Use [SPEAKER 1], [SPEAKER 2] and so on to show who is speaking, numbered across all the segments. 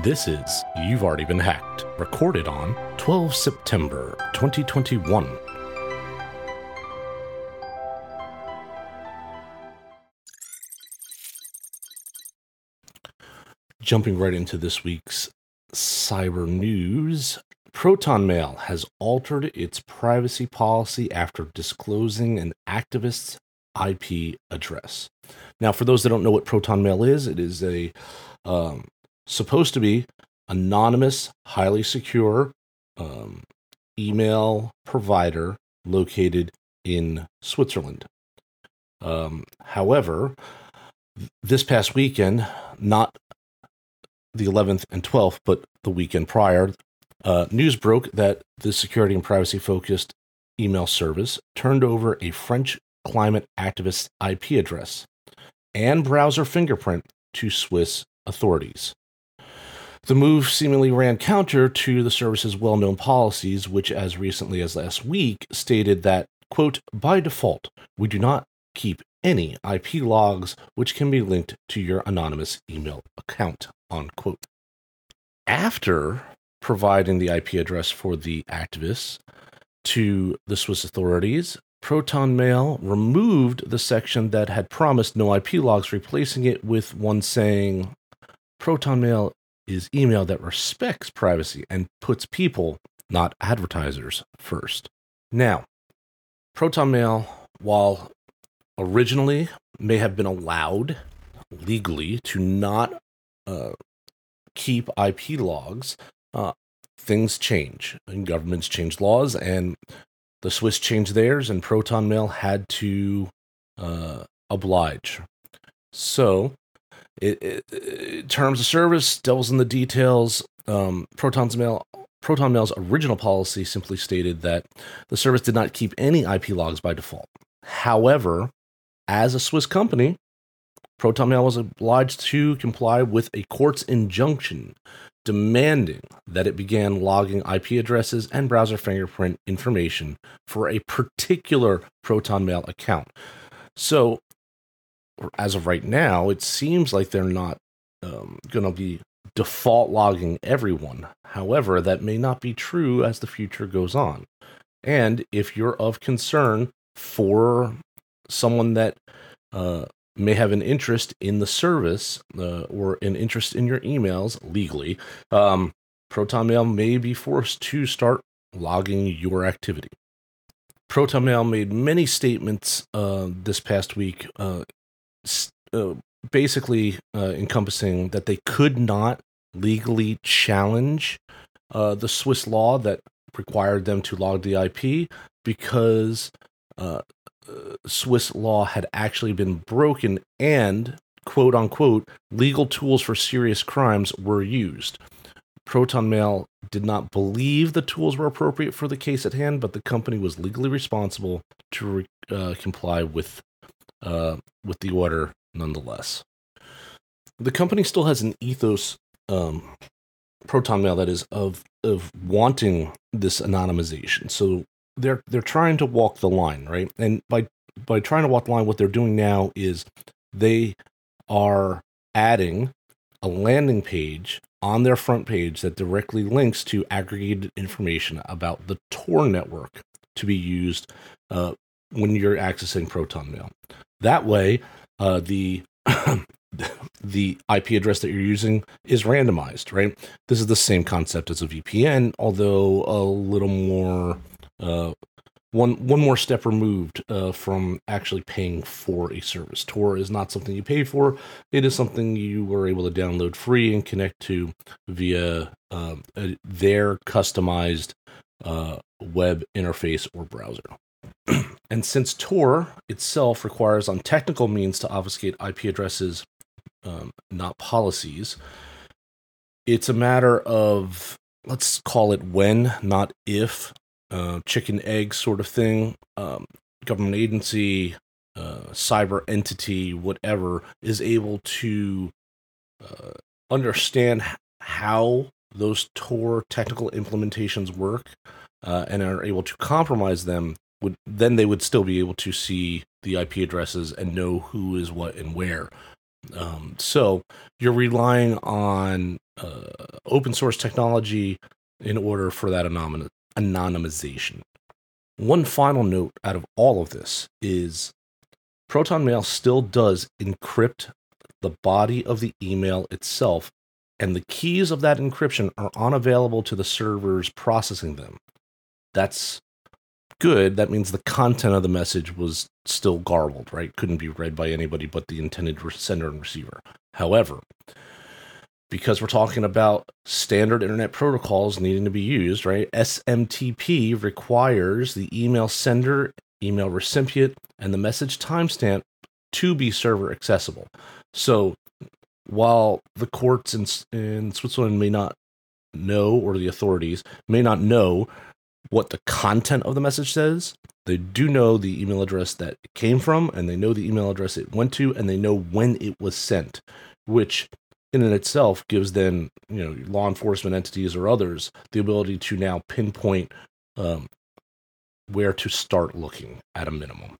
[SPEAKER 1] This is You've Already Been Hacked, recorded on 12 September 2021. Jumping right into this week's cyber news, Proton Mail has altered its privacy policy after disclosing an activist's IP address. Now, for those that don't know what Proton Mail is, it is a um, supposed to be anonymous, highly secure um, email provider located in Switzerland. Um, however, this past weekend, not the 11th and 12th, but the weekend prior, uh, news broke that the security and privacy focused email service turned over a French climate activist IP address and browser fingerprint to Swiss authorities. The move seemingly ran counter to the service's well known policies, which, as recently as last week, stated that, quote, by default, we do not keep any IP logs which can be linked to your anonymous email account, unquote. After providing the IP address for the activists to the Swiss authorities, Proton Mail removed the section that had promised no IP logs, replacing it with one saying Proton Mail is email that respects privacy and puts people, not advertisers, first. Now, Proton Mail, while originally may have been allowed legally to not uh, keep IP logs, uh, things change and governments change laws, and the Swiss changed theirs, and Proton Mail had to uh, oblige. So, it, it, it, terms of service, devils in the details. Um, Proton's Mail, Proton Mail's original policy simply stated that the service did not keep any IP logs by default. However, as a Swiss company, Proton Mail was obliged to comply with a court's injunction demanding that it began logging IP addresses and browser fingerprint information for a particular Proton Mail account. So, as of right now, it seems like they're not um, going to be default logging everyone. However, that may not be true as the future goes on. And if you're of concern for someone that uh, may have an interest in the service uh, or an interest in your emails legally, um, Proton Mail may be forced to start logging your activity. Proton Mail made many statements uh, this past week, uh, uh basically uh, encompassing that they could not legally challenge uh, the Swiss law that required them to log the IP because Swiss law had actually been broken and, quote unquote, legal tools for serious crimes were used. Proton Mail did not believe the tools were appropriate for the case at hand, but the company was legally responsible to uh, comply with uh, with the order nonetheless. The company still has an ethos, um, Proton Mail, that is of of wanting this anonymization. So they're they're trying to walk the line, right? And by by trying to walk the line, what they're doing now is they are adding a landing page on their front page that directly links to aggregated information about the Tor network to be used uh, when you're accessing Proton Mail. That way, uh, the the IP address that you're using is randomized, right? This is the same concept as a VPN, although a little more uh, one one more step removed uh, from actually paying for a service. Tor is not something you pay for; it is something you were able to download free and connect to via a, their customized uh, web interface or browser. And since Tor itself requires on technical means to obfuscate IP addresses, um, not policies, it's a matter of let's call it when, not if, uh, chicken egg sort of thing. Um, government agency, uh, cyber entity, whatever, is able to uh, understand how those Tor technical implementations work uh, and are able to compromise them. Would then they would still be able to see the IP addresses and know who is what and where. Um, so you're relying on uh, open source technology in order for that anonymization. One final note out of all of this is Proton Mail still does encrypt the body of the email itself, and the keys of that encryption are unavailable to the servers processing them. That's good. That means the content of the message was still garbled, right? Couldn't be read by anybody but the intended sender and receiver. However, because we're talking about standard internet protocols needing to be used, right? SMTP requires the email sender, email recipient, and the message timestamp to be server accessible. So while the courts in, in Switzerland may not know, or the authorities may not know what the content of the message says, they do know the email address that it came from, and they know the email address it went to, and they know when it was sent, which in and itself gives then you know law enforcement entities or others the ability to now pinpoint um, where to start looking at a minimum.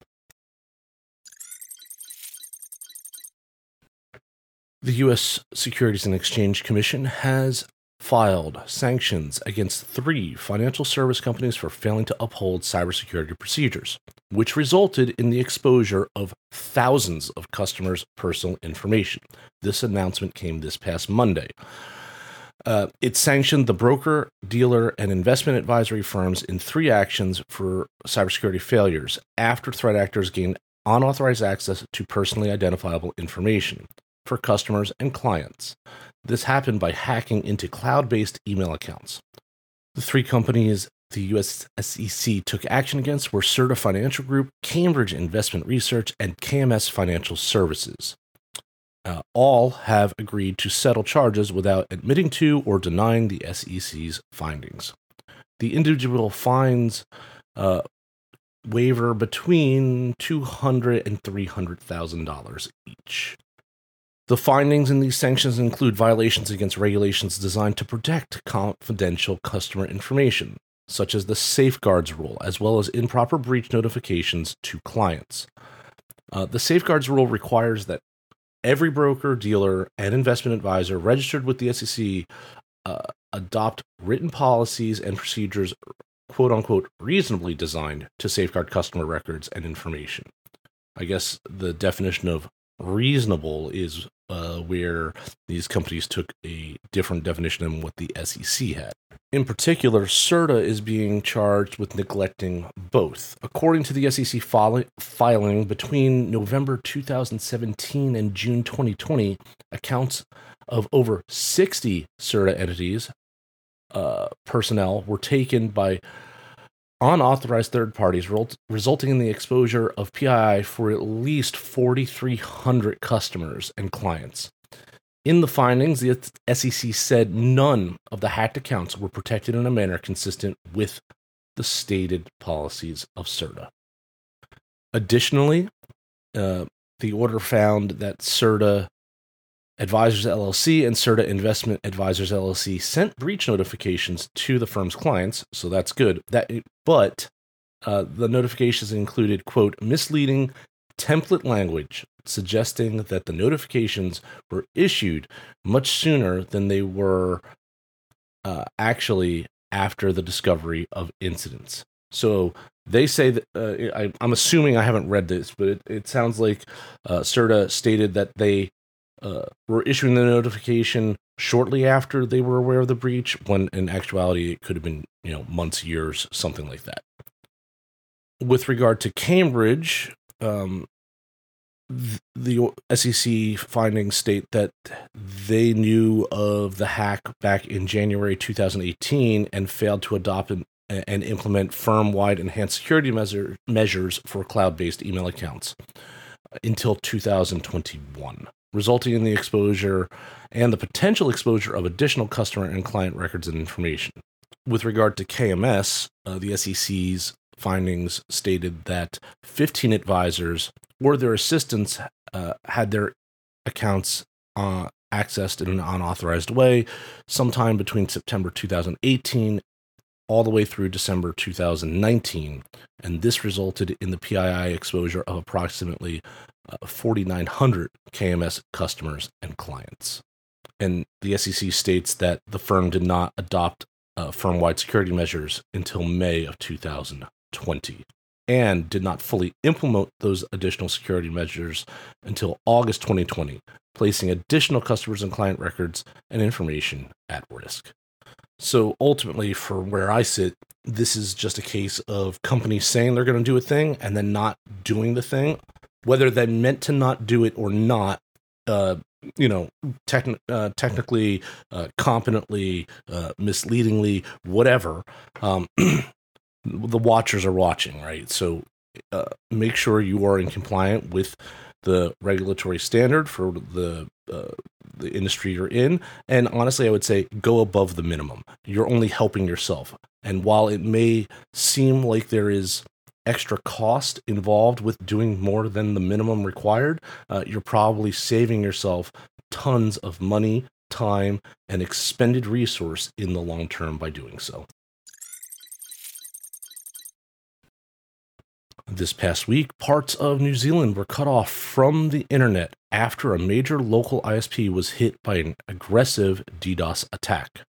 [SPEAKER 1] The U.S. Securities and Exchange Commission has filed sanctions against three financial service companies for failing to uphold cybersecurity procedures, which resulted in the exposure of thousands of customers' personal information. This announcement came this past Monday. Uh, it sanctioned the broker, dealer, and investment advisory firms in three actions for cybersecurity failures after threat actors gained unauthorized access to personally identifiable information for customers and clients. This happened by hacking into cloud based email accounts. The three companies the US SEC took action against were Cetera Financial Group, Cambridge Investment Research, and KMS Financial Services. Uh, all have agreed to settle charges without admitting to or denying the SEC's findings. The individual fines uh, waiver between $200 and $300,000 each. The findings in these sanctions include violations against regulations designed to protect confidential customer information, such as the safeguards rule, as well as improper breach notifications to clients. Uh, the safeguards rule requires that every broker, dealer, and investment advisor registered with the SEC uh, adopt written policies and procedures, quote unquote, reasonably designed to safeguard customer records and information. I guess the definition of reasonable is uh, where these companies took a different definition than what the SEC had. In particular, Cetera is being charged with neglecting both. According to the SEC filing between November 2017 and June 2020, accounts of over 60 Cetera entities uh, personnel were taken by unauthorized third parties, resulting in the exposure of PII for at least 4,300 customers and clients. In the findings, the SEC said none of the hacked accounts were protected in a manner consistent with the stated policies of Cetera. Additionally, uh, the order found that Cetera Advisors LLC and Cetera Investment Advisors LLC sent breach notifications to the firm's clients, so that's good. That, but uh, the notifications included quote misleading template language suggesting that the notifications were issued much sooner than they were uh, actually after the discovery of incidents. So they say that uh, I, am assuming I haven't read this, but it, it sounds like uh, Cetera stated that they uh, were issuing the notification shortly after they were aware of the breach, when in actuality it could have been you know months, years, something like that. With regard to Cambridge, um, the SEC findings state that they knew of the hack back in January 2018 and failed to adopt and, and implement firm wide enhanced security measure, measures for cloud based email accounts until 2021, resulting in the exposure and the potential exposure of additional customer and client records and information. With regard to KMS, uh, the SEC's findings stated that 15 advisors or their assistants uh, had their accounts uh, accessed in an unauthorized way sometime between September 2018 all the way through December 2019. And this resulted in the PII exposure of approximately uh, 4,900 KMS customers and clients. and the SEC states that the firm did not adopt uh, firm wide security measures until May of 2020 and did not fully implement those additional security measures until August 2020, placing additional customers and client records and information at risk. So ultimately, for where I sit, this is just a case of companies saying they're going to do a thing and then not doing the thing. Whether they meant to not do it or not, uh, you know, techn- uh, technically, uh, competently, uh, misleadingly, whatever, um, the watchers are watching, right? So uh, make sure you are in compliant with the regulatory standard for the uh, the industry you're in. And honestly, I would say go above the minimum. You're only helping yourself. And while it may seem like there is extra cost involved with doing more than the minimum required, uh, you're probably saving yourself tons of money, time, and expended resource in the long term by doing so. This past week, parts of New Zealand were cut off from the internet after a major local ISP was hit by an aggressive DDoS attack.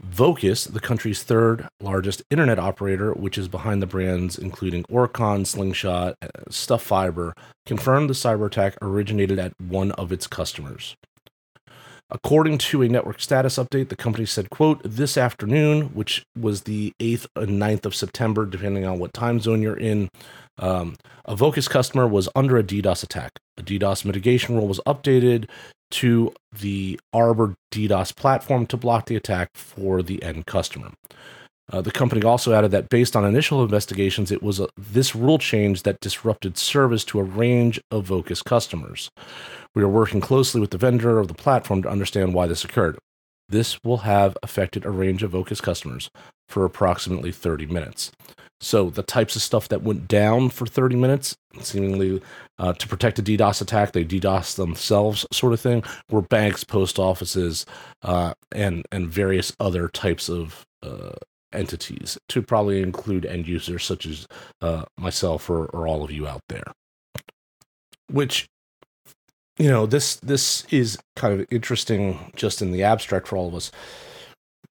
[SPEAKER 1] Vocus, the country's third largest internet operator, which is behind the brands including Orcon, Slingshot, uh, Stuff Fiber, confirmed the cyber attack originated at one of its customers. According to a network status update, the company said, quote, this afternoon, which was the 8th and 9th of September, depending on what time zone you're in, um, a Vocus customer was under a DDoS attack. A DDoS mitigation rule was updated to the Arbor DDoS platform to block the attack for the end customer. Uh, the company also added that based on initial investigations, it was a, this rule change that disrupted service to a range of Vocus customers. We are working closely with the vendor of the platform to understand why this occurred. This will have affected a range of Vocus customers for approximately 30 minutes. So, the types of stuff that went down for 30 minutes, seemingly uh, to protect a DDoS attack, they DDoS themselves, sort of thing, were banks, post offices, uh, and, and various other types of uh, entities to probably include end users such as uh, myself or, or all of you out there. Which, you know, this this is kind of interesting just in the abstract for all of us.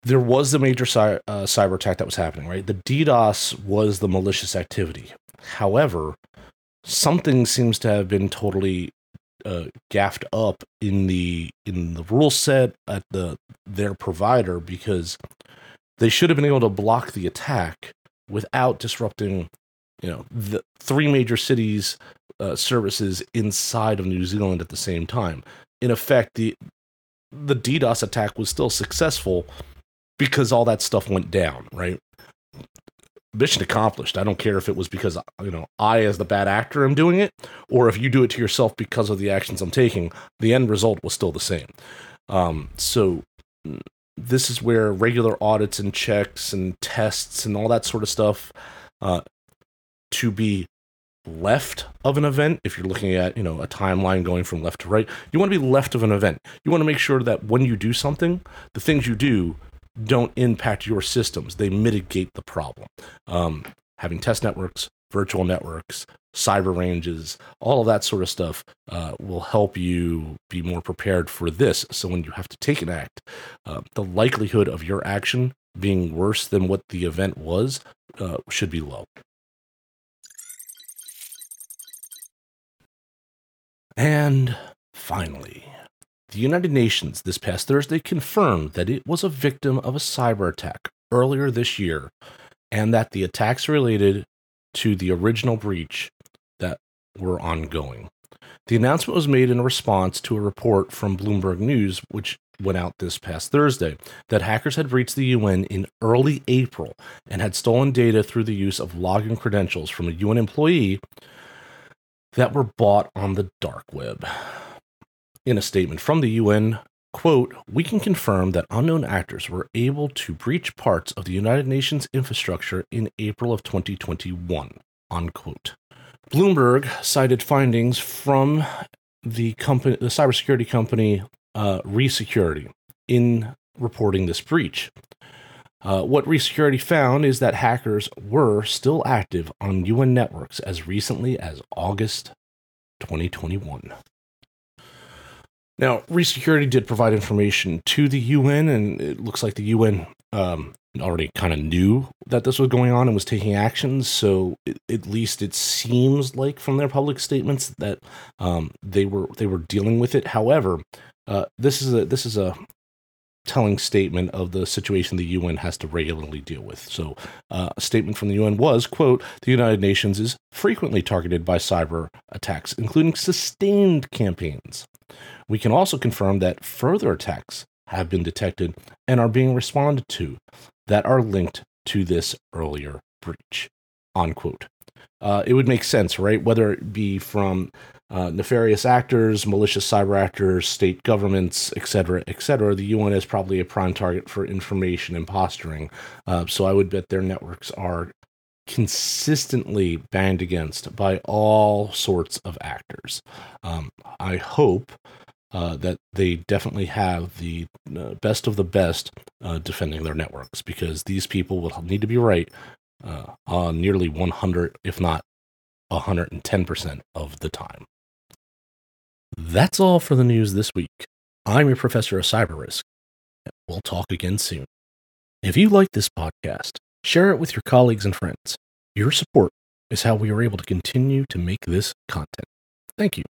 [SPEAKER 1] There was the major cy- uh, cyber attack that was happening, right? The DDoS was the malicious activity. However, something seems to have been totally uh, gaffed up in the in the rule set at the their provider because they should have been able to block the attack without disrupting, you know, the three major cities' uh, services inside of New Zealand at the same time. In effect, the the DDoS attack was still successful because all that stuff went down, right? Mission accomplished. I don't care if it was because you know I, as the bad actor, am doing it, or if you do it to yourself because of the actions I'm taking. The end result was still the same. Um, so this is where regular audits and checks and tests and all that sort of stuff uh, to be left of an event if you're looking at you know a timeline going from left to right you want to be left of an event. You want to make sure that when you do something the things you do don't impact your systems. They mitigate the problem. Um, having test networks virtual networks cyber ranges, all of that sort of stuff uh, will help you be more prepared for this. So when you have to take an act, uh, the likelihood of your action being worse than what the event was uh, should be low. And finally, the United Nations this past Thursday confirmed that it was a victim of a cyber attack earlier this year and that the attacks related to the original breach that were ongoing. The announcement was made in response to a report from Bloomberg News, which went out this past Thursday, that hackers had breached the UN in early April and had stolen data through the use of login credentials from a UN employee that were bought on the dark web. In a statement from the UN, quote, we can confirm that unknown actors were able to breach parts of the United Nations infrastructure in April of 2021, unquote. Bloomberg cited findings from the company, the cybersecurity company uh, Resecurity, in reporting this breach. Uh, what Resecurity found is that hackers were still active on UN networks as recently as August 2021. Now, Resecurity did provide information to the UN, and it looks like the UN um, already kind of knew that this was going on and was taking actions. So it, at least it seems like from their public statements that um, they were they were dealing with it. However, uh, this is a this is a telling statement of the situation the UN has to regularly deal with. So, uh, a statement from the UN was, quote, the United Nations is frequently targeted by cyber attacks, including sustained campaigns. We can also confirm that further attacks have been detected and are being responded to that are linked to this earlier breach. Unquote. Uh, it would make sense, right? Whether it be from uh, nefarious actors, malicious cyber actors, state governments, etc., etc., the UN is probably a prime target for information and posturing. Uh, so I would bet their networks are consistently banned against by all sorts of actors. Um, I hope uh, that they definitely have the uh, best of the best uh, defending their networks because these people will need to be right uh, on nearly 100, if not 110% of the time. That's all for the news this week. I'm your professor of cyber risk. We'll talk again soon. If you like this podcast, share it with your colleagues and friends. Your support is how we are able to continue to make this content. Thank you.